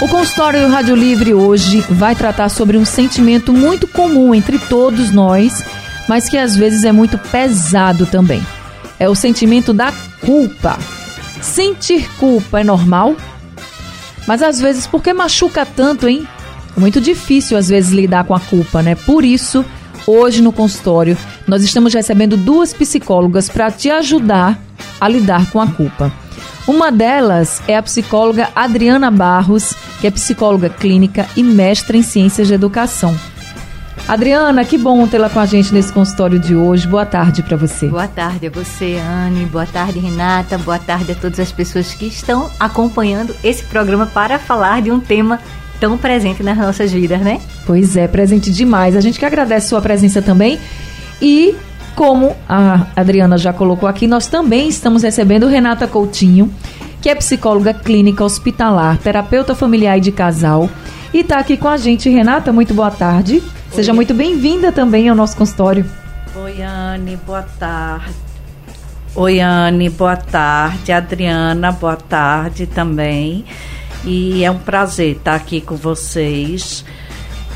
O consultório Rádio Livre hoje vai tratar sobre um sentimento muito comum entre todos nós, mas que às vezes é muito pesado também. É o sentimento da culpa. Sentir culpa é normal? Mas às vezes, por que machuca tanto, hein? É muito difícil às vezes lidar com a culpa, né? Por isso, hoje no consultório, nós estamos recebendo duas psicólogas para te ajudar a lidar com a culpa. Uma delas é a psicóloga Adriana Barros, que é psicóloga clínica e mestra em ciências de educação. Adriana, que bom tê-la com a gente nesse consultório de hoje. Boa tarde para você. Boa tarde a você, Anne. Boa tarde, Renata. Boa tarde a todas as pessoas que estão acompanhando esse programa para falar de um tema tão presente nas nossas vidas, né? Pois é, presente demais. A gente que agradece sua presença também. E como a Adriana já colocou aqui, nós também estamos recebendo Renata Coutinho, que é psicóloga clínica hospitalar, terapeuta familiar e de casal. E está aqui com a gente. Renata, muito boa tarde. Oi. Seja muito bem-vinda também ao nosso consultório. Oi, Anne, boa tarde. Oi, Anne, boa tarde. Adriana, boa tarde também. E é um prazer estar aqui com vocês.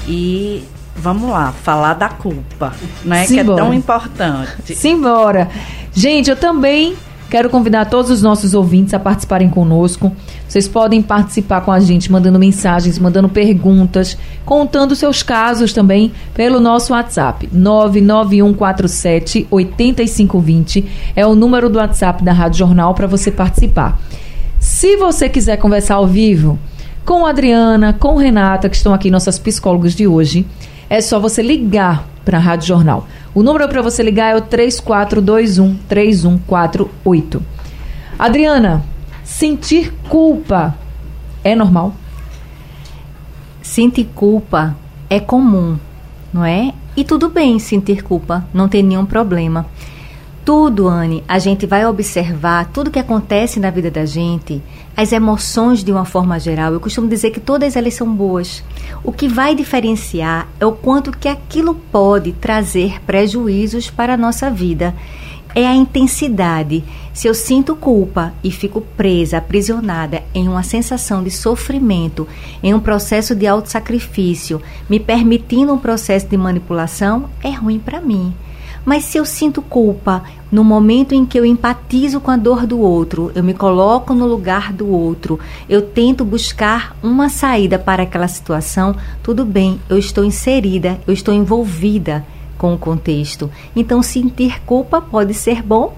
E vamos lá, falar da culpa, né? Simbora. Que é tão importante. Simbora. Gente, eu também quero convidar todos os nossos ouvintes a participarem conosco. Vocês podem participar com a gente, mandando mensagens, mandando perguntas, contando seus casos também pelo nosso WhatsApp. 99147 8520 é o número do WhatsApp da Rádio Jornal para você participar. Se você quiser conversar ao vivo com a Adriana, com a Renata, que estão aqui nossas psicólogas de hoje, é só você ligar para a Rádio Jornal. O número para você ligar é o 3421 3148. Adriana, sentir culpa é normal? Sentir culpa é comum, não é? E tudo bem sentir culpa, não tem nenhum problema. Tudo, Anne, a gente vai observar tudo que acontece na vida da gente, as emoções de uma forma geral. Eu costumo dizer que todas elas são boas. O que vai diferenciar é o quanto que aquilo pode trazer prejuízos para a nossa vida. É a intensidade. Se eu sinto culpa e fico presa, aprisionada em uma sensação de sofrimento, em um processo de autossacrifício, me permitindo um processo de manipulação, é ruim para mim. Mas se eu sinto culpa no momento em que eu empatizo com a dor do outro, eu me coloco no lugar do outro, eu tento buscar uma saída para aquela situação, tudo bem, eu estou inserida, eu estou envolvida com o contexto. Então, sentir culpa pode ser bom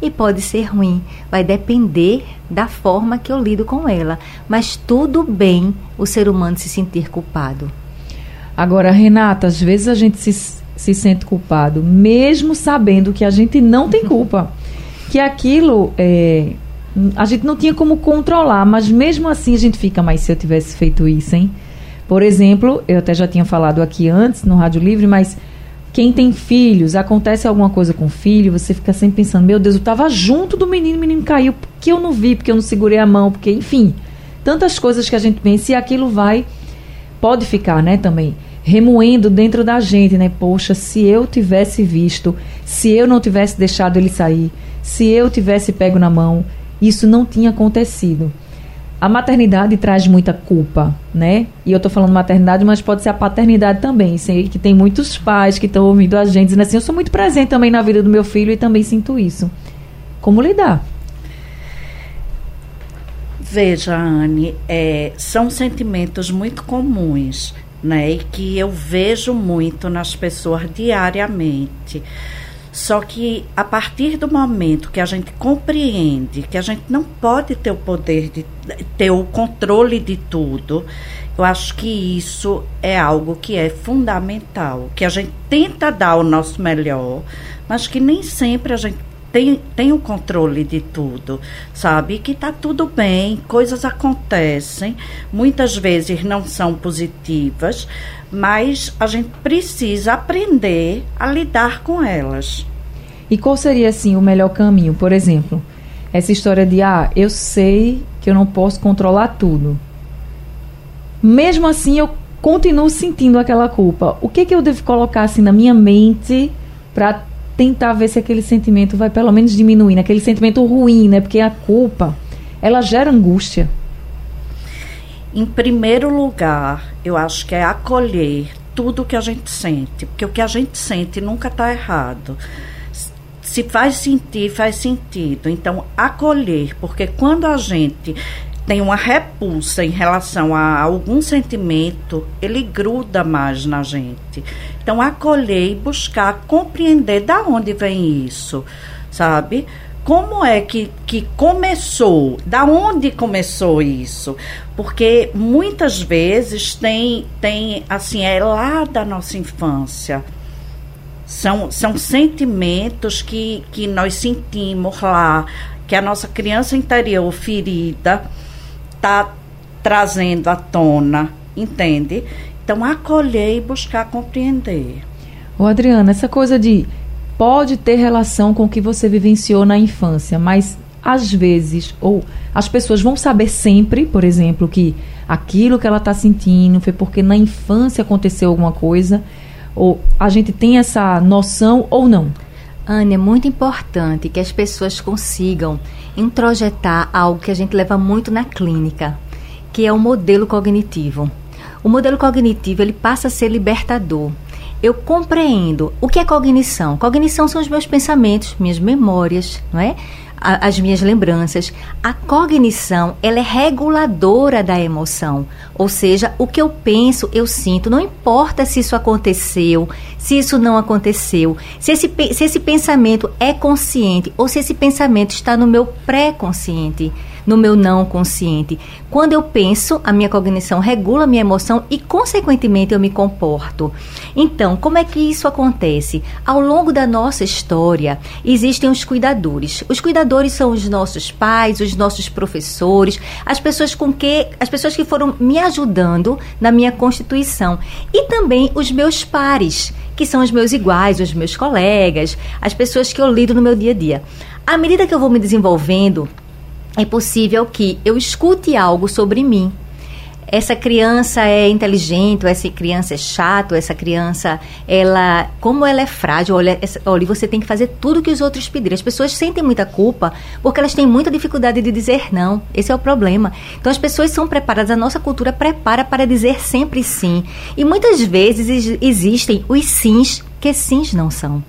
e pode ser ruim, vai depender da forma que eu lido com ela. Mas tudo bem o ser humano se sentir culpado. Agora, Renata, às vezes a gente se se sente culpado, mesmo sabendo que a gente não tem culpa. Que aquilo é, a gente não tinha como controlar, mas mesmo assim a gente fica, mas se eu tivesse feito isso, hein? Por exemplo, eu até já tinha falado aqui antes no Rádio Livre, mas quem tem filhos, acontece alguma coisa com o filho, você fica sempre pensando, meu Deus, eu estava junto do menino, o menino caiu, porque eu não vi, porque eu não segurei a mão, porque, enfim, tantas coisas que a gente pensa e aquilo vai, pode ficar, né, também remoendo dentro da gente, né? Poxa, se eu tivesse visto, se eu não tivesse deixado ele sair, se eu tivesse pego na mão, isso não tinha acontecido. A maternidade traz muita culpa, né? E eu tô falando maternidade, mas pode ser a paternidade também. Sei que tem muitos pais que estão ouvindo a gente dizendo assim: eu sou muito presente também na vida do meu filho e também sinto isso. Como lidar? Veja, Anne, é, são sentimentos muito comuns né? E que eu vejo muito nas pessoas diariamente. Só que a partir do momento que a gente compreende que a gente não pode ter o poder de ter o controle de tudo, eu acho que isso é algo que é fundamental, que a gente tenta dar o nosso melhor, mas que nem sempre a gente tem, tem o controle de tudo, sabe? Que tá tudo bem, coisas acontecem, muitas vezes não são positivas, mas a gente precisa aprender a lidar com elas. E qual seria, assim, o melhor caminho? Por exemplo, essa história de, ah, eu sei que eu não posso controlar tudo. Mesmo assim, eu continuo sentindo aquela culpa. O que, que eu devo colocar, assim, na minha mente para tentar ver se aquele sentimento vai pelo menos diminuindo, aquele sentimento ruim, né? Porque a culpa, ela gera angústia. Em primeiro lugar, eu acho que é acolher tudo que a gente sente, porque o que a gente sente nunca está errado. Se faz sentir, faz sentido. Então, acolher, porque quando a gente tem uma repulsa em relação a algum sentimento, ele gruda mais na gente. Então, acolher e buscar compreender da onde vem isso, sabe? Como é que, que começou? Da onde começou isso? Porque muitas vezes tem, tem assim, é lá da nossa infância. São, são sentimentos que, que nós sentimos lá, que a nossa criança interior ferida está trazendo à tona, entende? Então, acolher e buscar compreender. Ô, Adriana, essa coisa de pode ter relação com o que você vivenciou na infância, mas às vezes, ou as pessoas vão saber sempre, por exemplo, que aquilo que ela está sentindo foi porque na infância aconteceu alguma coisa, ou a gente tem essa noção ou não? Anne, é muito importante que as pessoas consigam introjetar algo que a gente leva muito na clínica, que é o modelo cognitivo. O modelo cognitivo ele passa a ser libertador. Eu compreendo o que é cognição. Cognição são os meus pensamentos, minhas memórias, não é? As minhas lembranças. A cognição, ela é reguladora da emoção. Ou seja, o que eu penso, eu sinto. Não importa se isso aconteceu, se isso não aconteceu, se esse, se esse pensamento é consciente ou se esse pensamento está no meu pré-consciente no meu não consciente. Quando eu penso, a minha cognição regula a minha emoção e, consequentemente, eu me comporto. Então, como é que isso acontece? Ao longo da nossa história, existem os cuidadores. Os cuidadores são os nossos pais, os nossos professores, as pessoas com que as pessoas que foram me ajudando na minha constituição e também os meus pares, que são os meus iguais, os meus colegas, as pessoas que eu lido no meu dia a dia. À medida que eu vou me desenvolvendo, é possível que eu escute algo sobre mim. Essa criança é inteligente, essa criança é chata, ou essa criança, ela, como ela é frágil, olha, olha, você tem que fazer tudo que os outros pedirem. As pessoas sentem muita culpa porque elas têm muita dificuldade de dizer não. Esse é o problema. Então as pessoas são preparadas, a nossa cultura prepara para dizer sempre sim. E muitas vezes existem os sims que sims não são.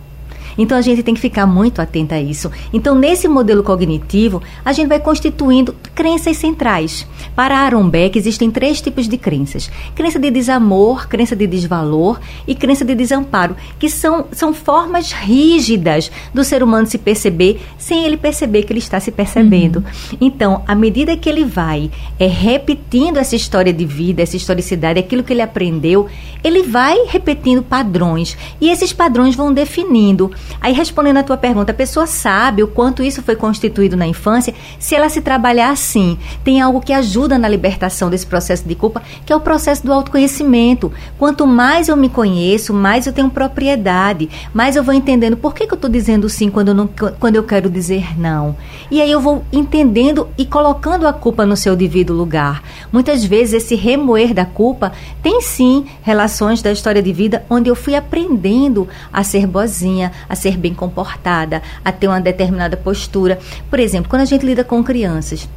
Então a gente tem que ficar muito atenta a isso. Então, nesse modelo cognitivo, a gente vai constituindo crenças centrais. Para Aaron Beck, existem três tipos de crenças: crença de desamor, crença de desvalor e crença de desamparo, que são, são formas rígidas do ser humano se perceber sem ele perceber que ele está se percebendo. Uhum. Então, à medida que ele vai é, repetindo essa história de vida, essa historicidade, aquilo que ele aprendeu, ele vai repetindo padrões. E esses padrões vão definindo Aí, respondendo a tua pergunta, a pessoa sabe o quanto isso foi constituído na infância, se ela se trabalhar assim. Tem algo que ajuda na libertação desse processo de culpa, que é o processo do autoconhecimento. Quanto mais eu me conheço, mais eu tenho propriedade, mais eu vou entendendo por que, que eu estou dizendo sim quando eu, não, quando eu quero dizer não. E aí eu vou entendendo e colocando a culpa no seu devido lugar. Muitas vezes esse remoer da culpa tem sim relações da história de vida onde eu fui aprendendo a ser boazinha, a ser bem comportada, a ter uma determinada postura. Por exemplo, quando a gente lida com crianças,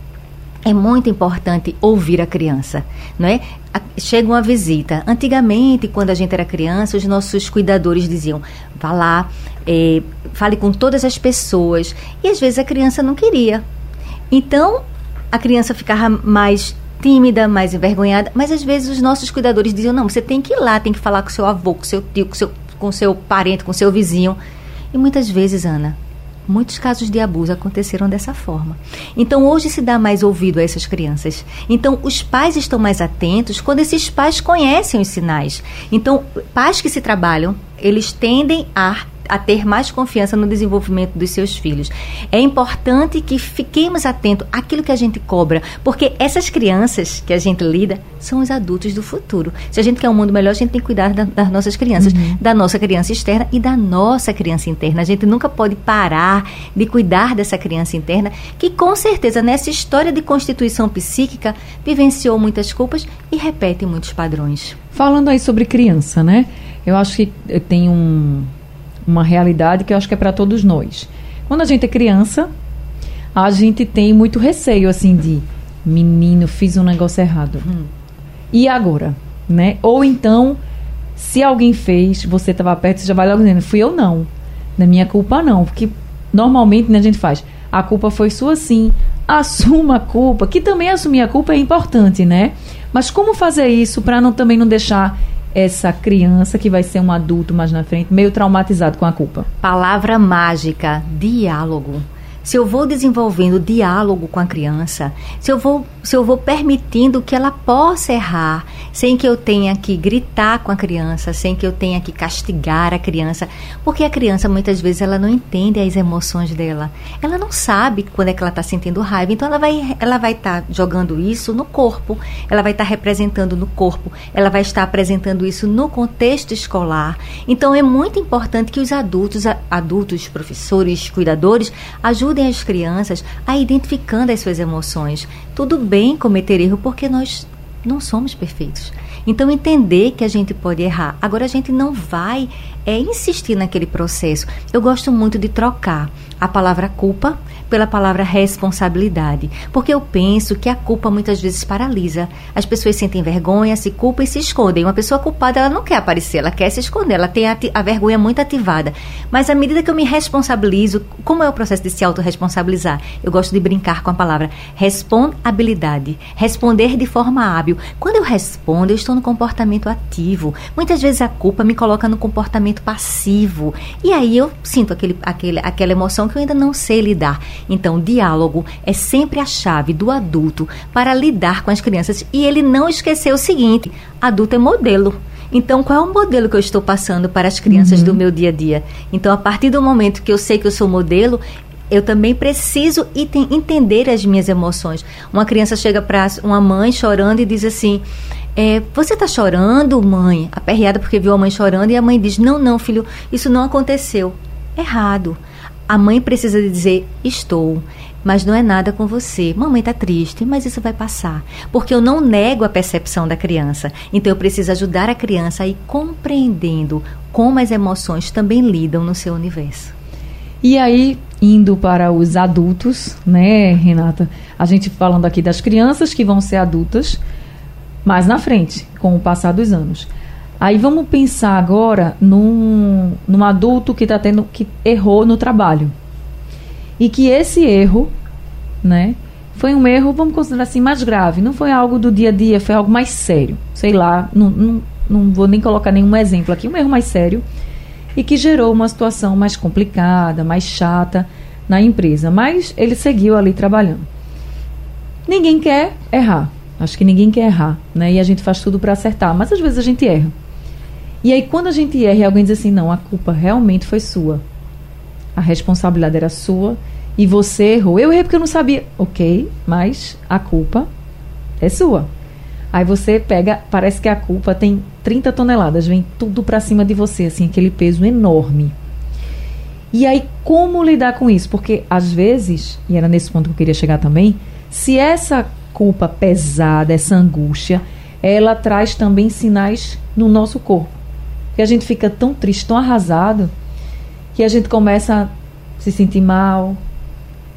é muito importante ouvir a criança, não é? Chega uma visita. Antigamente, quando a gente era criança, os nossos cuidadores diziam: vá lá, é, fale com todas as pessoas. E às vezes a criança não queria. Então, a criança ficava mais tímida, mais envergonhada, mas às vezes os nossos cuidadores diziam: não, você tem que ir lá, tem que falar com seu avô, com seu tio, com seu, com seu parente, com seu vizinho. E muitas vezes, Ana, muitos casos de abuso aconteceram dessa forma. Então, hoje se dá mais ouvido a essas crianças. Então, os pais estão mais atentos quando esses pais conhecem os sinais. Então, pais que se trabalham, eles tendem a a ter mais confiança no desenvolvimento dos seus filhos. É importante que fiquemos atentos àquilo que a gente cobra, porque essas crianças que a gente lida são os adultos do futuro. Se a gente quer um mundo melhor, a gente tem que cuidar da, das nossas crianças, uhum. da nossa criança externa e da nossa criança interna. A gente nunca pode parar de cuidar dessa criança interna, que com certeza nessa história de constituição psíquica vivenciou muitas culpas e repete muitos padrões. Falando aí sobre criança, né? Eu acho que tem um uma realidade que eu acho que é para todos nós. Quando a gente é criança, a gente tem muito receio assim de menino, fiz um negócio errado. Hum. E agora? Né? Ou então, se alguém fez, você estava perto, você já vai logo dizendo, fui eu não. Não é minha culpa não. Porque normalmente né, a gente faz, a culpa foi sua sim, assuma a culpa, que também assumir a culpa é importante, né? Mas como fazer isso para não, também não deixar essa criança que vai ser um adulto mais na frente meio traumatizado com a culpa? Palavra mágica: diálogo se eu vou desenvolvendo diálogo com a criança, se eu vou, se eu vou permitindo que ela possa errar, sem que eu tenha que gritar com a criança, sem que eu tenha que castigar a criança, porque a criança muitas vezes ela não entende as emoções dela. Ela não sabe quando é que ela está sentindo raiva, então ela vai ela vai estar tá jogando isso no corpo, ela vai estar tá representando no corpo, ela vai estar apresentando isso no contexto escolar. Então é muito importante que os adultos, adultos, professores, cuidadores ajudem ajudem as crianças a identificando as suas emoções. Tudo bem cometer erro porque nós não somos perfeitos. Então entender que a gente pode errar. Agora a gente não vai é insistir naquele processo. Eu gosto muito de trocar a palavra culpa pela palavra responsabilidade, porque eu penso que a culpa muitas vezes paralisa. As pessoas sentem vergonha, se culpam e se escondem. Uma pessoa culpada, ela não quer aparecer, ela quer se esconder, ela tem a, a vergonha muito ativada. Mas à medida que eu me responsabilizo, como é o processo de se autorresponsabilizar? Eu gosto de brincar com a palavra responsabilidade, responder de forma hábil. Quando eu respondo, eu estou no comportamento ativo. Muitas vezes a culpa me coloca no comportamento passivo. E aí eu sinto aquele, aquele, aquela emoção que eu ainda não sei lidar. Então, diálogo é sempre a chave do adulto para lidar com as crianças. E ele não esqueceu o seguinte: adulto é modelo. Então, qual é o modelo que eu estou passando para as crianças uhum. do meu dia a dia? Então, a partir do momento que eu sei que eu sou modelo, eu também preciso entender as minhas emoções. Uma criança chega para uma mãe chorando e diz assim: é, Você está chorando, mãe? Aperreada porque viu a mãe chorando e a mãe diz: Não, não, filho, isso não aconteceu. Errado. A mãe precisa dizer: Estou, mas não é nada com você. Mamãe está triste, mas isso vai passar. Porque eu não nego a percepção da criança. Então eu preciso ajudar a criança a ir compreendendo como as emoções também lidam no seu universo. E aí, indo para os adultos, né, Renata? A gente falando aqui das crianças que vão ser adultas mais na frente, com o passar dos anos. Aí vamos pensar agora num, num adulto que está tendo que errou no trabalho. E que esse erro, né, foi um erro, vamos considerar assim, mais grave. Não foi algo do dia a dia, foi algo mais sério. Sei lá, não, não, não vou nem colocar nenhum exemplo aqui, um erro mais sério. E que gerou uma situação mais complicada, mais chata na empresa. Mas ele seguiu ali trabalhando. Ninguém quer errar. Acho que ninguém quer errar, né? E a gente faz tudo para acertar, mas às vezes a gente erra. E aí, quando a gente erra alguém diz assim, não, a culpa realmente foi sua. A responsabilidade era sua e você errou. Eu errei porque eu não sabia. Ok, mas a culpa é sua. Aí você pega, parece que a culpa tem 30 toneladas, vem tudo para cima de você, assim, aquele peso enorme. E aí, como lidar com isso? Porque às vezes, e era nesse ponto que eu queria chegar também, se essa culpa pesada, essa angústia, ela traz também sinais no nosso corpo que a gente fica tão triste, tão arrasado, que a gente começa a se sentir mal,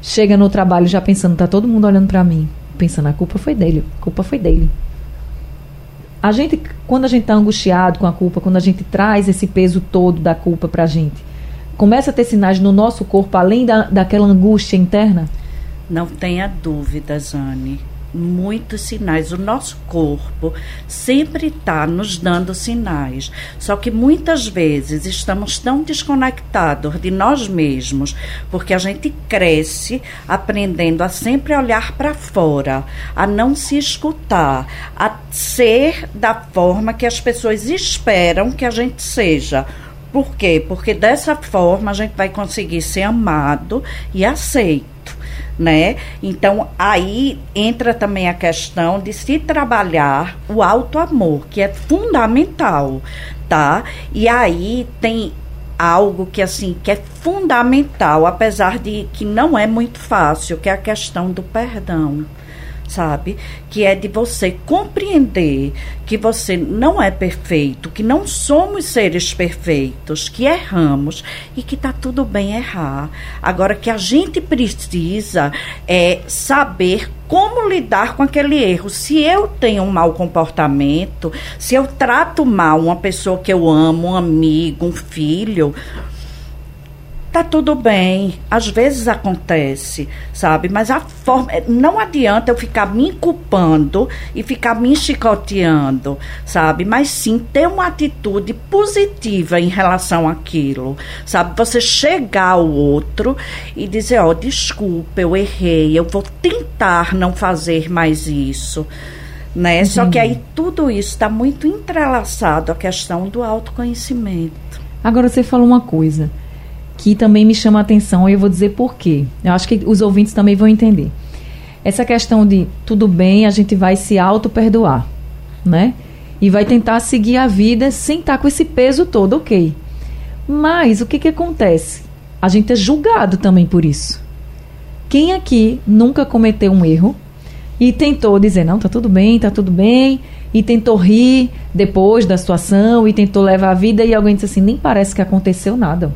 chega no trabalho já pensando, tá todo mundo olhando para mim, pensando, a culpa foi dele, a culpa foi dele. A gente, quando a gente está angustiado com a culpa, quando a gente traz esse peso todo da culpa para a gente, começa a ter sinais no nosso corpo, além da, daquela angústia interna? Não tenha dúvida, Zane muitos sinais. O nosso corpo sempre está nos dando sinais. Só que muitas vezes estamos tão desconectados de nós mesmos, porque a gente cresce aprendendo a sempre olhar para fora, a não se escutar, a ser da forma que as pessoas esperam que a gente seja. Por quê? Porque dessa forma a gente vai conseguir ser amado e aceito né? Então aí entra também a questão de se trabalhar o alto amor, que é fundamental, tá? E aí tem algo que assim que é fundamental, apesar de que não é muito fácil, que é a questão do perdão sabe? Que é de você compreender que você não é perfeito, que não somos seres perfeitos, que erramos e que tá tudo bem errar. Agora que a gente precisa é saber como lidar com aquele erro. Se eu tenho um mau comportamento, se eu trato mal uma pessoa que eu amo, um amigo, um filho, tá tudo bem. Às vezes acontece, sabe? Mas a forma. Eh, não adianta eu ficar me culpando e ficar me chicoteando, sabe? Mas sim ter uma atitude positiva em relação àquilo, sabe? Você chegar ao outro e dizer: Ó, oh, desculpa, eu errei, eu vou tentar não fazer mais isso. Né? Só que aí tudo isso está muito entrelaçado à questão do autoconhecimento. Agora você falou uma coisa que também me chama a atenção e eu vou dizer por quê. Eu acho que os ouvintes também vão entender. Essa questão de tudo bem, a gente vai se auto-perdoar, né? E vai tentar seguir a vida sem estar com esse peso todo, ok. Mas o que, que acontece? A gente é julgado também por isso. Quem aqui nunca cometeu um erro e tentou dizer, não, tá tudo bem, tá tudo bem, e tentou rir depois da situação e tentou levar a vida e alguém disse assim, nem parece que aconteceu nada.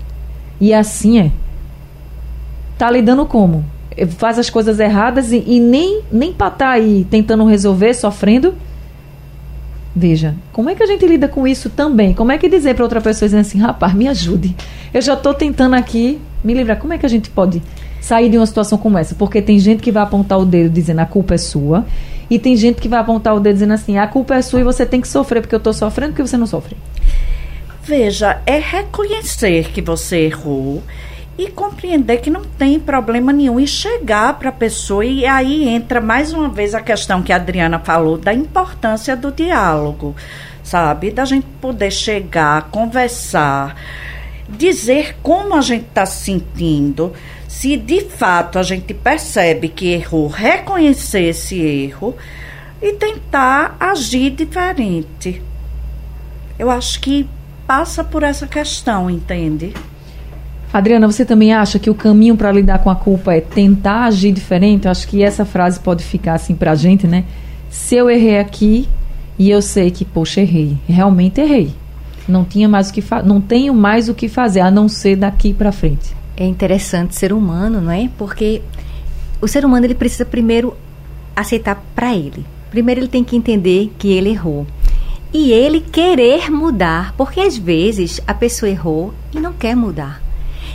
E assim é. Tá lidando como? Faz as coisas erradas e, e nem, nem pra tá aí tentando resolver, sofrendo. Veja, como é que a gente lida com isso também? Como é que dizer para outra pessoa dizendo assim, rapaz, me ajude. Eu já estou tentando aqui me livrar. Como é que a gente pode sair de uma situação como essa? Porque tem gente que vai apontar o dedo dizendo a culpa é sua. E tem gente que vai apontar o dedo dizendo assim, a culpa é sua e você tem que sofrer porque eu estou sofrendo porque você não sofre. Veja, é reconhecer que você errou e compreender que não tem problema nenhum e chegar para a pessoa e aí entra mais uma vez a questão que a Adriana falou da importância do diálogo, sabe? Da gente poder chegar, conversar, dizer como a gente está se sentindo, se de fato a gente percebe que errou, reconhecer esse erro e tentar agir diferente. Eu acho que passa por essa questão, entende? Adriana, você também acha que o caminho para lidar com a culpa é tentar agir diferente? Eu acho que essa frase pode ficar assim para a gente, né? Se eu errei aqui e eu sei que, poxa, errei, realmente errei. Não tinha mais o que não tenho mais o que fazer a não ser daqui para frente. É interessante ser humano, não é? Porque o ser humano ele precisa primeiro aceitar para ele. Primeiro ele tem que entender que ele errou e ele querer mudar, porque às vezes a pessoa errou e não quer mudar.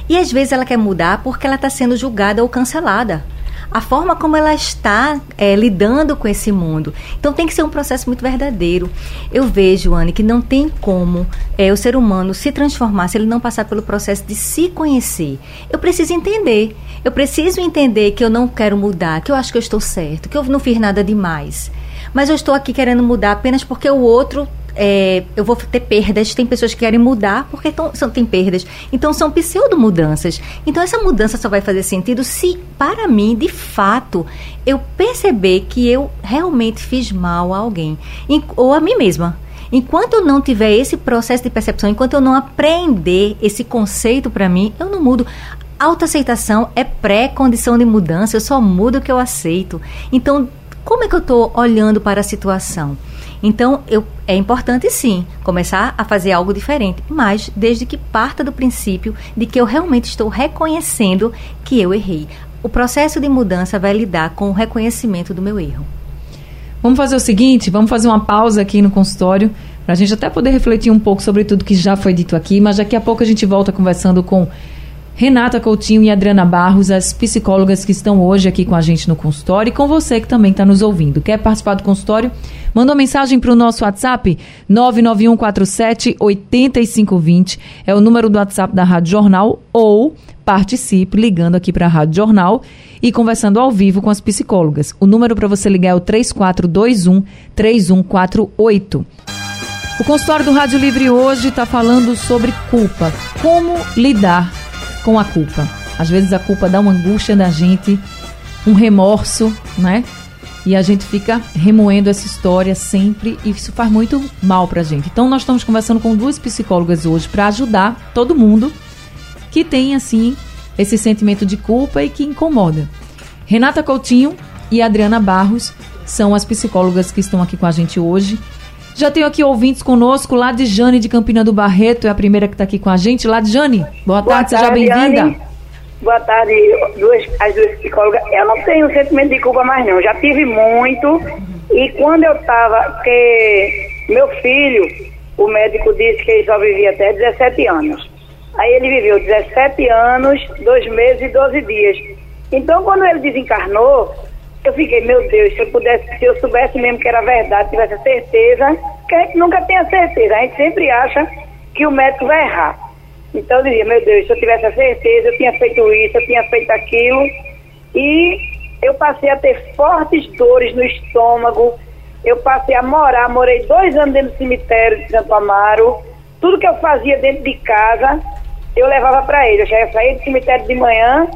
E às vezes ela quer mudar porque ela está sendo julgada ou cancelada. A forma como ela está é, lidando com esse mundo. Então tem que ser um processo muito verdadeiro. Eu vejo, Anne, que não tem como é, o ser humano se transformar se ele não passar pelo processo de se conhecer. Eu preciso entender. Eu preciso entender que eu não quero mudar, que eu acho que eu estou certo, que eu não fiz nada demais mas eu estou aqui querendo mudar apenas porque o outro é, eu vou ter perdas. Tem pessoas que querem mudar porque tão, são, tem perdas. Então são pseudo-mudanças. Então essa mudança só vai fazer sentido se, para mim, de fato, eu perceber que eu realmente fiz mal a alguém. Ou a mim mesma. Enquanto eu não tiver esse processo de percepção, enquanto eu não aprender esse conceito para mim, eu não mudo. Autoaceitação é pré-condição de mudança, eu só mudo o que eu aceito. Então, como é que eu estou olhando para a situação? Então, eu, é importante sim começar a fazer algo diferente, mas desde que parta do princípio de que eu realmente estou reconhecendo que eu errei. O processo de mudança vai lidar com o reconhecimento do meu erro. Vamos fazer o seguinte, vamos fazer uma pausa aqui no consultório para a gente até poder refletir um pouco sobre tudo que já foi dito aqui, mas daqui a pouco a gente volta conversando com Renata Coutinho e Adriana Barros, as psicólogas que estão hoje aqui com a gente no consultório e com você que também está nos ouvindo. Quer participar do consultório? Manda uma mensagem para o nosso WhatsApp 99147 8520. É o número do WhatsApp da Rádio Jornal ou participe ligando aqui para a Rádio Jornal e conversando ao vivo com as psicólogas. O número para você ligar é o 3421 3148. O consultório do Rádio Livre hoje está falando sobre culpa. Como lidar com a culpa. Às vezes a culpa dá uma angústia na gente, um remorso, né? E a gente fica remoendo essa história sempre e isso faz muito mal pra gente. Então nós estamos conversando com duas psicólogas hoje para ajudar todo mundo que tem assim esse sentimento de culpa e que incomoda. Renata Coutinho, e Adriana Barros são as psicólogas que estão aqui com a gente hoje. Já tenho aqui ouvintes conosco, lá de Jane de Campina do Barreto, é a primeira que está aqui com a gente. Lá de Jane, boa, boa tarde, seja bem-vinda. Boa tarde, duas, as duas psicólogas. Eu não tenho sentimento de culpa mais não, já tive muito. E quando eu estava, porque meu filho, o médico disse que ele só vivia até 17 anos. Aí ele viveu 17 anos, 2 meses e 12 dias. Então quando ele desencarnou, eu fiquei, meu Deus, se eu pudesse, se eu soubesse mesmo que era verdade, tivesse certeza, que a gente nunca tem a certeza, a gente sempre acha que o médico vai errar. Então eu dizia, meu Deus, se eu tivesse a certeza, eu tinha feito isso, eu tinha feito aquilo. E eu passei a ter fortes dores no estômago, eu passei a morar, morei dois anos dentro do cemitério de Santo Amaro. Tudo que eu fazia dentro de casa, eu levava para ele. Eu já ia sair do cemitério de manhã,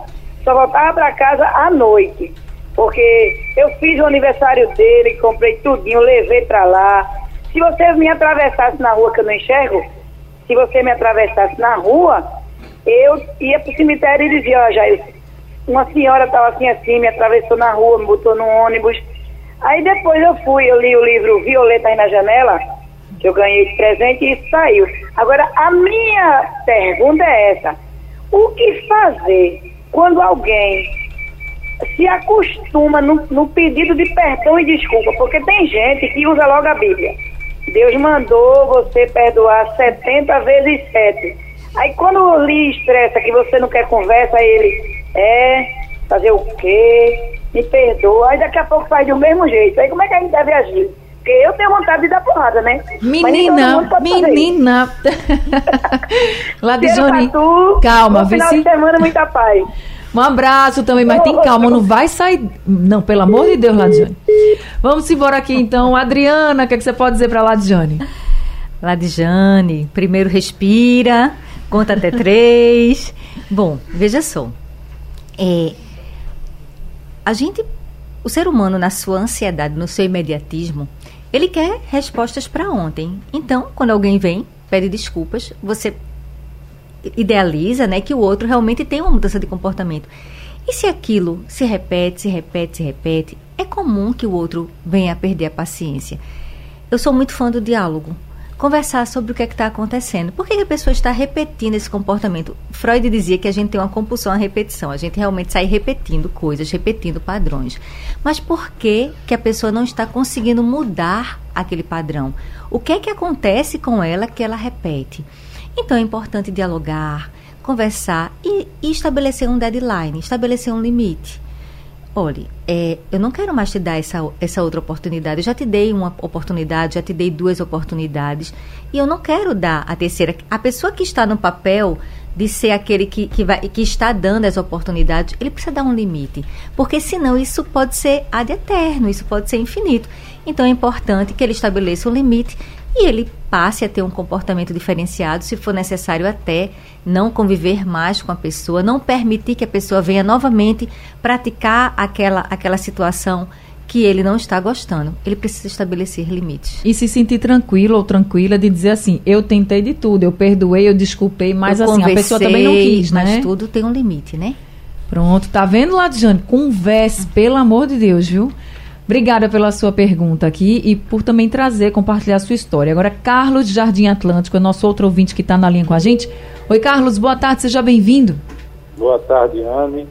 só voltava para casa à noite. Porque eu fiz o aniversário dele, comprei tudinho, levei para lá. Se você me atravessasse na rua que eu não enxergo, se você me atravessasse na rua, eu ia pro cemitério e dizia, ó, Jair, uma senhora estava assim assim, me atravessou na rua, me botou no ônibus. Aí depois eu fui, eu li o livro Violeta aí na janela, que eu ganhei de presente e isso saiu. Agora, a minha pergunta é essa. O que fazer quando alguém se acostuma no, no, pedido de perdão e desculpa, porque tem gente que usa logo a Bíblia. Deus mandou você perdoar 70 vezes 7. Aí quando lhe estressa que você não quer conversa, ele é fazer o quê? Me perdoa. Aí daqui a pouco faz do mesmo jeito. Aí como é que a gente deve agir? Porque eu tenho vontade de dar porrada, né? Menina, menina. Ladizone, calma, vê final de semana, muita paz. Um abraço também, mas tem calma, não vai sair. Não, pelo amor de Deus, Ladjane. Vamos embora aqui então. Adriana, o que, é que você pode dizer para Ladjane? Ladjane, primeiro respira, conta até três. Bom, veja só. É, a gente, o ser humano, na sua ansiedade, no seu imediatismo, ele quer respostas para ontem. Então, quando alguém vem, pede desculpas, você idealiza, né, que o outro realmente tem uma mudança de comportamento. E se aquilo se repete, se repete, se repete, é comum que o outro venha a perder a paciência. Eu sou muito fã do diálogo. Conversar sobre o que é está acontecendo. Por que, que a pessoa está repetindo esse comportamento? Freud dizia que a gente tem uma compulsão à repetição. A gente realmente sai repetindo coisas, repetindo padrões. Mas por que, que a pessoa não está conseguindo mudar aquele padrão? O que é que acontece com ela que ela repete? Então é importante dialogar, conversar e, e estabelecer um deadline, estabelecer um limite. Olhe, é, eu não quero mais te dar essa, essa outra oportunidade. Eu já te dei uma oportunidade, já te dei duas oportunidades. E eu não quero dar a terceira. A pessoa que está no papel de ser aquele que, que, vai, que está dando as oportunidades, ele precisa dar um limite. Porque senão isso pode ser ad eterno, isso pode ser infinito. Então é importante que ele estabeleça um limite e ele passe a ter um comportamento diferenciado, se for necessário até não conviver mais com a pessoa, não permitir que a pessoa venha novamente praticar aquela, aquela situação que ele não está gostando. Ele precisa estabelecer limites. E se sentir tranquilo ou tranquila de dizer assim, eu tentei de tudo, eu perdoei, eu desculpei, mas eu assim, a pessoa também não quis, né? Mas tudo tem um limite, né? Pronto, tá vendo, Ladjane? Converse, pelo amor de Deus, viu? Obrigada pela sua pergunta aqui e por também trazer, compartilhar a sua história. Agora, Carlos de Jardim Atlântico é nosso outro ouvinte que está na linha com a gente. Oi, Carlos, boa tarde, seja bem-vindo. Boa tarde, Anne.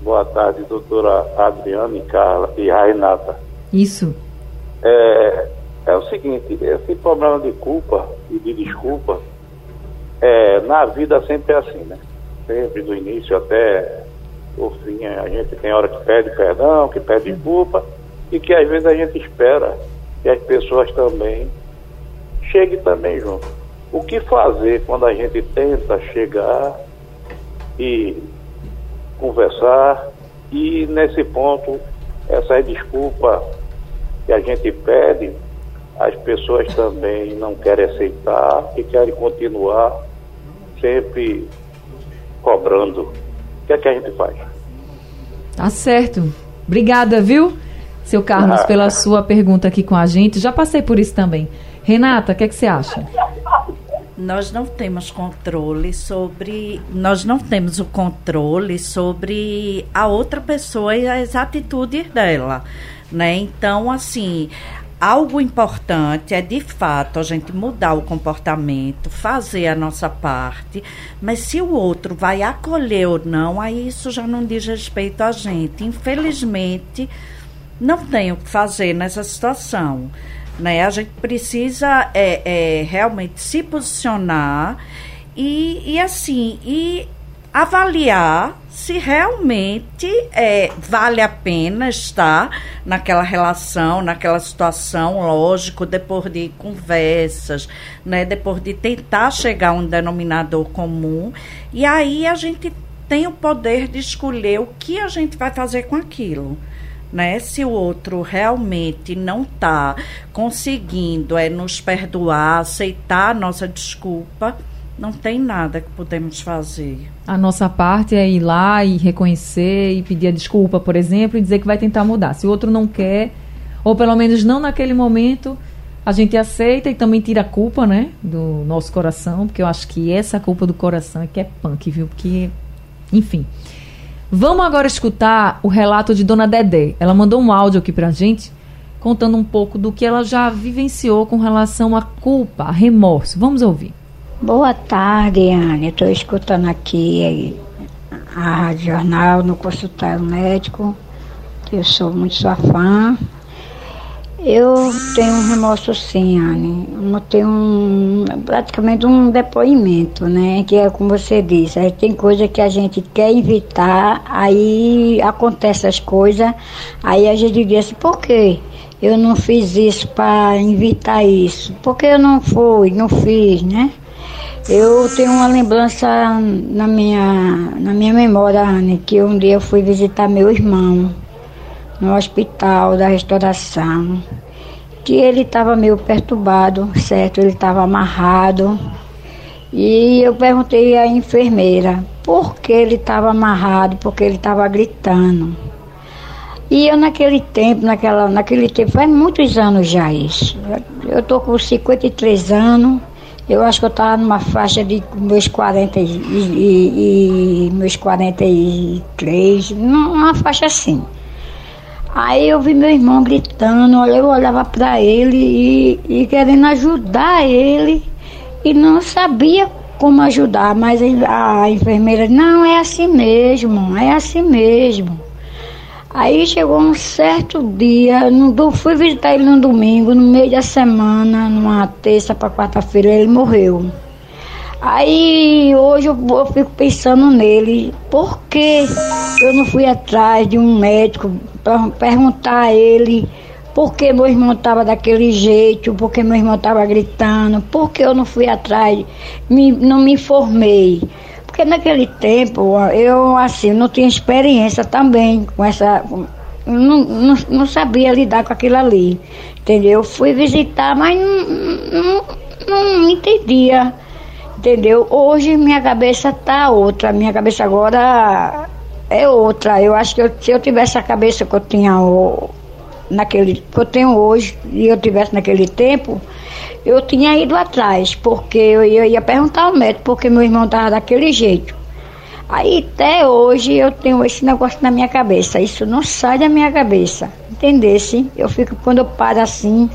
Boa tarde, doutora Adriana e Carla e Renata. Isso. É, é o seguinte, esse problema de culpa e de desculpa, é, na vida sempre é assim, né? Sempre do início até o fim, a gente tem hora que pede perdão, que pede culpa e que às vezes a gente espera que as pessoas também cheguem também junto. O que fazer quando a gente tenta chegar e conversar e nesse ponto essa desculpa que a gente pede, as pessoas também não querem aceitar e querem continuar sempre cobrando. O que é que a gente faz? Tá certo. Obrigada, viu? Seu Carlos, ah. pela sua pergunta aqui com a gente. Já passei por isso também. Renata, o que, é que você acha? nós não temos controle sobre nós não temos o controle sobre a outra pessoa e as atitudes dela né então assim algo importante é de fato a gente mudar o comportamento fazer a nossa parte mas se o outro vai acolher ou não aí isso já não diz respeito a gente infelizmente não tem o que fazer nessa situação né? A gente precisa é, é, realmente se posicionar e, e assim, e avaliar se realmente é, vale a pena estar naquela relação, naquela situação, lógico, depois de conversas, né, depois de tentar chegar a um denominador comum, e aí a gente tem o poder de escolher o que a gente vai fazer com aquilo né? Se o outro realmente não está conseguindo é nos perdoar, aceitar a nossa desculpa, não tem nada que podemos fazer. A nossa parte é ir lá e reconhecer e pedir a desculpa, por exemplo, e dizer que vai tentar mudar. Se o outro não quer, ou pelo menos não naquele momento, a gente aceita e também tira a culpa, né, do nosso coração, porque eu acho que essa culpa do coração é que é punk, viu? Porque, enfim. Vamos agora escutar o relato de Dona Dedé. Ela mandou um áudio aqui pra gente, contando um pouco do que ela já vivenciou com relação à culpa, a remorso. Vamos ouvir. Boa tarde, Anne. Estou escutando aqui a Rádio Jornal no consultório médico. Eu sou muito sua fã. Eu tenho um remorso sim, Anne. Eu tenho um, praticamente um depoimento, né? Que é como você disse, aí tem coisa que a gente quer evitar, aí acontecem as coisas, aí a gente diz assim, por quê? Eu não fiz isso para evitar isso. Por que eu não fui, não fiz, né? Eu tenho uma lembrança na minha, na minha memória, Anne, que um dia eu fui visitar meu irmão no hospital da restauração, que ele estava meio perturbado, certo? Ele estava amarrado. E eu perguntei à enfermeira por que ele estava amarrado, porque ele estava gritando. E eu naquele tempo, naquela, naquele tempo, faz muitos anos já isso. Eu estou com 53 anos, eu acho que eu estava numa faixa de meus 40 e, e, e meus 43, numa faixa assim. Aí eu vi meu irmão gritando, eu olhava para ele e, e, querendo ajudar ele e não sabia como ajudar, mas a enfermeira, não, é assim mesmo, é assim mesmo. Aí chegou um certo dia, no, fui visitar ele no domingo, no meio da semana, numa terça para quarta-feira, ele morreu. Aí hoje eu, eu, fico pensando nele, por que eu não fui atrás de um médico perguntar a ele por que meu irmão estava daquele jeito, por que meu irmão estava gritando, por que eu não fui atrás, me, não me informei. Porque naquele tempo eu assim não tinha experiência também com essa. Não, não, não sabia lidar com aquilo ali. Entendeu? Fui visitar, mas não, não, não entendia entendeu? Hoje minha cabeça tá outra, minha cabeça agora é outra. Eu acho que eu, se eu tivesse a cabeça que eu tinha o, naquele que eu tenho hoje e eu tivesse naquele tempo, eu tinha ido atrás, porque eu ia, perguntar ao médico porque meu irmão estava daquele jeito. Aí até hoje eu tenho esse negócio na minha cabeça, isso não sai da minha cabeça, entendesse? Eu fico, quando eu paro assim,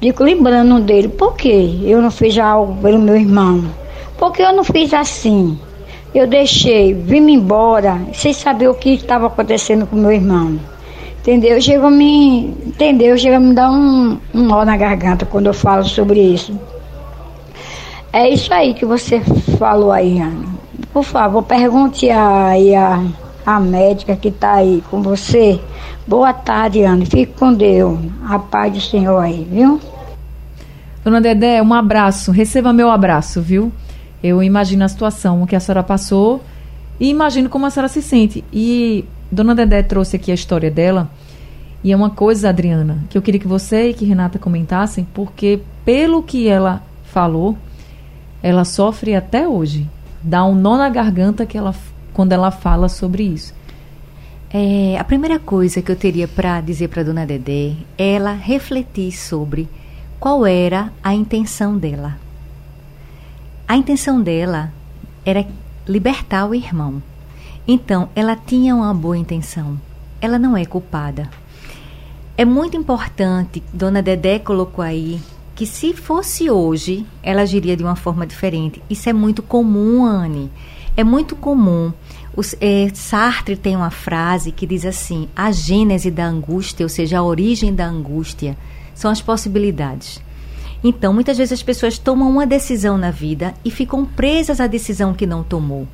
fico lembrando dele, por que eu não fiz algo pelo meu irmão? Porque eu não fiz assim. Eu deixei, vim embora, sem saber o que estava acontecendo com meu irmão. Entendeu? Chegou a me. Entendeu? Chega a me dar um, um nó na garganta quando eu falo sobre isso. É isso aí que você falou aí, Ana. Por favor, pergunte aí a, a médica que está aí com você. Boa tarde, Ana. Fique com Deus. A paz do Senhor aí, viu? Dona Dedé, um abraço. Receba meu abraço, viu? Eu imagino a situação que a senhora passou e imagino como a senhora se sente. E Dona Dedé trouxe aqui a história dela. E é uma coisa, Adriana, que eu queria que você e que Renata comentassem, porque pelo que ela falou, ela sofre até hoje. Dá um nó na garganta que ela, quando ela fala sobre isso. É, a primeira coisa que eu teria para dizer para Dona Dedé é ela refletir sobre qual era a intenção dela A intenção dela era libertar o irmão. Então, ela tinha uma boa intenção. Ela não é culpada. É muito importante, Dona Dedé colocou aí, que se fosse hoje, ela agiria de uma forma diferente. Isso é muito comum, Anne. É muito comum. Os, é, Sartre tem uma frase que diz assim: a gênese da angústia, ou seja, a origem da angústia, são as possibilidades. Então, muitas vezes as pessoas tomam uma decisão na vida e ficam presas à decisão que não tomou.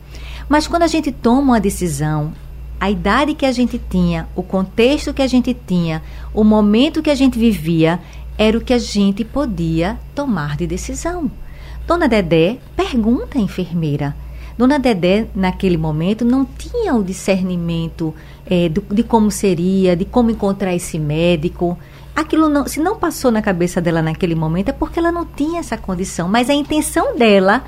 Mas quando a gente toma uma decisão, a idade que a gente tinha, o contexto que a gente tinha, o momento que a gente vivia, era o que a gente podia tomar de decisão. Dona Dedé pergunta à enfermeira. Dona Dedé, naquele momento, não tinha o discernimento é, de como seria, de como encontrar esse médico. Aquilo não, se não passou na cabeça dela naquele momento, é porque ela não tinha essa condição. Mas a intenção dela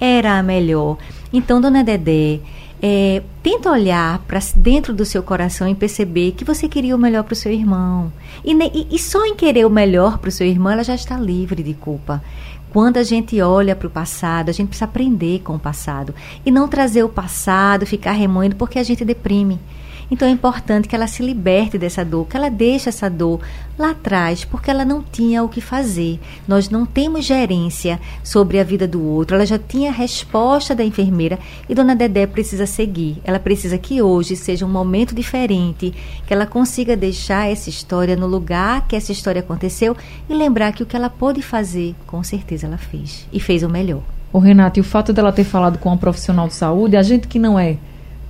era a melhor. Então, Dona Dedé, é, tenta olhar para dentro do seu coração e perceber que você queria o melhor para o seu irmão. E, e, e, só em querer o melhor para o seu irmão, ela já está livre de culpa. Quando a gente olha para o passado, a gente precisa aprender com o passado. E não trazer o passado, ficar remoendo, porque a gente deprime. Então é importante que ela se liberte dessa dor, que ela deixe essa dor lá atrás, porque ela não tinha o que fazer. Nós não temos gerência sobre a vida do outro. Ela já tinha a resposta da enfermeira e Dona Dedé precisa seguir. Ela precisa que hoje seja um momento diferente, que ela consiga deixar essa história no lugar que essa história aconteceu e lembrar que o que ela pôde fazer, com certeza ela fez e fez o melhor. O Renato, e o fato dela ter falado com um profissional de saúde, a gente que não é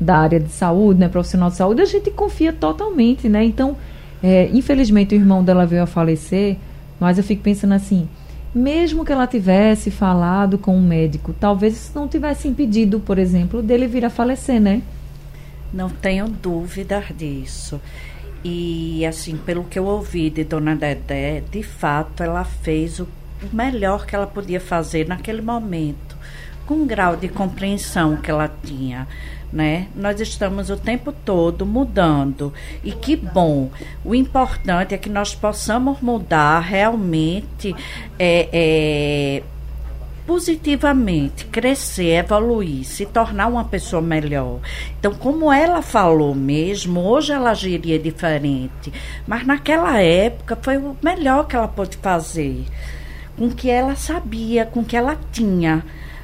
da área de saúde, né, profissional de saúde, a gente confia totalmente, né? Então, é, infelizmente o irmão dela veio a falecer, mas eu fico pensando assim, mesmo que ela tivesse falado com um médico, talvez isso não tivesse impedido, por exemplo, dele vir a falecer, né? Não tenho dúvidas disso. E assim, pelo que eu ouvi de Dona Dedé, de fato ela fez o melhor que ela podia fazer naquele momento, com o grau de compreensão que ela tinha né? Nós estamos o tempo todo mudando e que bom. O importante é que nós possamos mudar realmente é, é, positivamente, crescer, evoluir, se tornar uma pessoa melhor. Então, como ela falou mesmo, hoje ela agiria diferente, mas naquela época foi o melhor que ela pôde fazer, com o que ela sabia, com o que ela tinha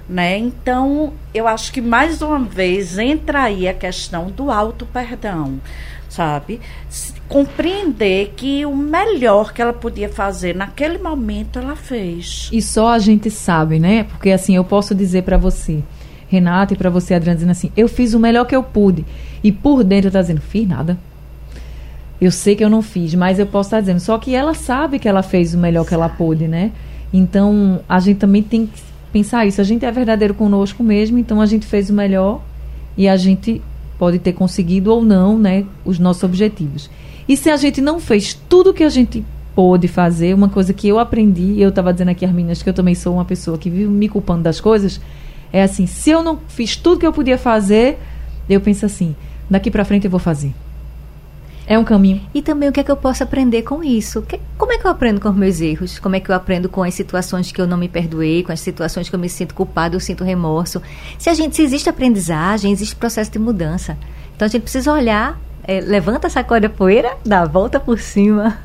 né? Então, eu acho que mais uma vez entra aí a questão do auto perdão, sabe? Compreender que o melhor que ela podia fazer naquele momento ela fez. E só a gente sabe, né? Porque assim, eu posso dizer para você, Renata, e para você, Adriana, dizendo assim: eu fiz o melhor que eu pude. E por dentro eu tá dizendo: fiz nada. Eu sei que eu não fiz, mas eu posso estar dizendo. Só que ela sabe que ela fez o melhor que ela pôde, né? Então, a gente também tem que pensar isso. A gente é verdadeiro conosco mesmo, então a gente fez o melhor e a gente pode ter conseguido ou não, né, os nossos objetivos. E se a gente não fez tudo o que a gente pôde fazer, uma coisa que eu aprendi, eu estava dizendo aqui às meninas que eu também sou uma pessoa que vive me culpando das coisas, é assim, se eu não fiz tudo que eu podia fazer, eu penso assim, daqui para frente eu vou fazer. É um caminho. E também o que é que eu posso aprender com isso? Que, como é que eu aprendo com os meus erros? Como é que eu aprendo com as situações que eu não me perdoei, com as situações que eu me sinto culpado, eu sinto remorso? Se a gente, se existe aprendizagem, existe processo de mudança. Então a gente precisa olhar, é, levanta, sacode a poeira, dá a volta por cima.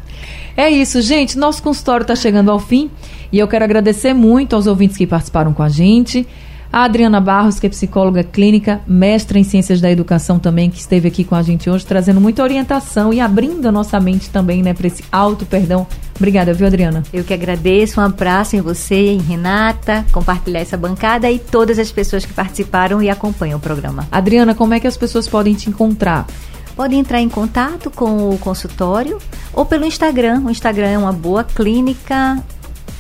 É isso, gente. Nosso consultório está chegando ao fim e eu quero agradecer muito aos ouvintes que participaram com a gente. A Adriana Barros, que é psicóloga clínica, mestra em ciências da educação também, que esteve aqui com a gente hoje, trazendo muita orientação e abrindo a nossa mente também, né, para esse auto perdão. Obrigada, viu, Adriana? Eu que agradeço, um abraço em você, em Renata, compartilhar essa bancada e todas as pessoas que participaram e acompanham o programa. Adriana, como é que as pessoas podem te encontrar? Podem entrar em contato com o consultório ou pelo Instagram. O Instagram é uma boa clínica.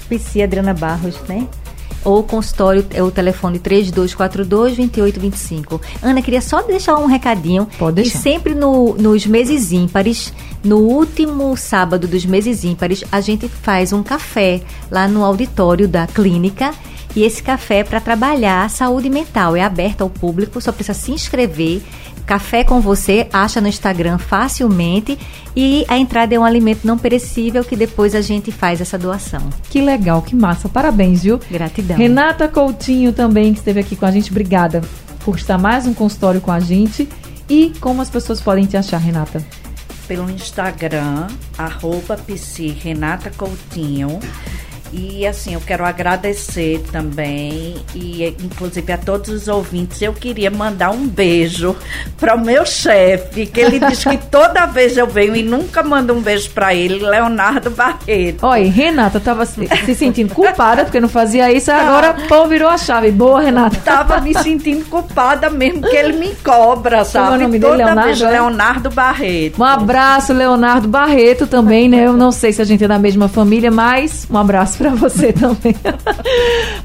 PC Adriana Barros, né? Ou consultório é o telefone 3242-2825. Ana, queria só deixar um recadinho. Pode deixar. E sempre no, nos meses ímpares, no último sábado dos meses ímpares, a gente faz um café lá no auditório da clínica. E esse café é para trabalhar a saúde mental. É aberto ao público, só precisa se inscrever Café com você acha no Instagram facilmente e a entrada é um alimento não perecível que depois a gente faz essa doação. Que legal, que massa. Parabéns, viu? Gratidão. Renata Coutinho também, que esteve aqui com a gente. Obrigada por estar mais um consultório com a gente. E como as pessoas podem te achar, Renata? Pelo Instagram, arroba Renata Coutinho. E assim, eu quero agradecer também, e inclusive a todos os ouvintes, eu queria mandar um beijo para o meu chefe, que ele diz que toda vez eu venho e nunca mando um beijo para ele, Leonardo Barreto. Olha, Renata tava se, se, sentindo culpada porque não fazia isso, agora pô, virou a chave. Boa, Renata. Tava me sentindo culpada mesmo, que ele me cobra, sabe? É o nome toda dele, Leonardo, vez, é? Leonardo Barreto. Um abraço, Leonardo Barreto também, né? Eu não sei se a gente é da mesma família, mas um abraço para você também.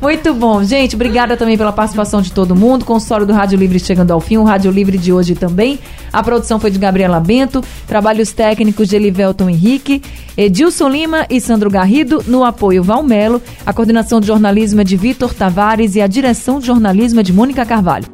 Muito bom. Gente, obrigada também pela participação de todo mundo. Consórcio do Rádio Livre chegando ao fim. O Rádio Livre de hoje também. A produção foi de Gabriela Bento. Trabalhos técnicos de Elivelton Henrique. Edilson Lima e Sandro Garrido. No apoio Valmelo. A coordenação de jornalismo é de Vitor Tavares e a direção de jornalismo é de Mônica Carvalho.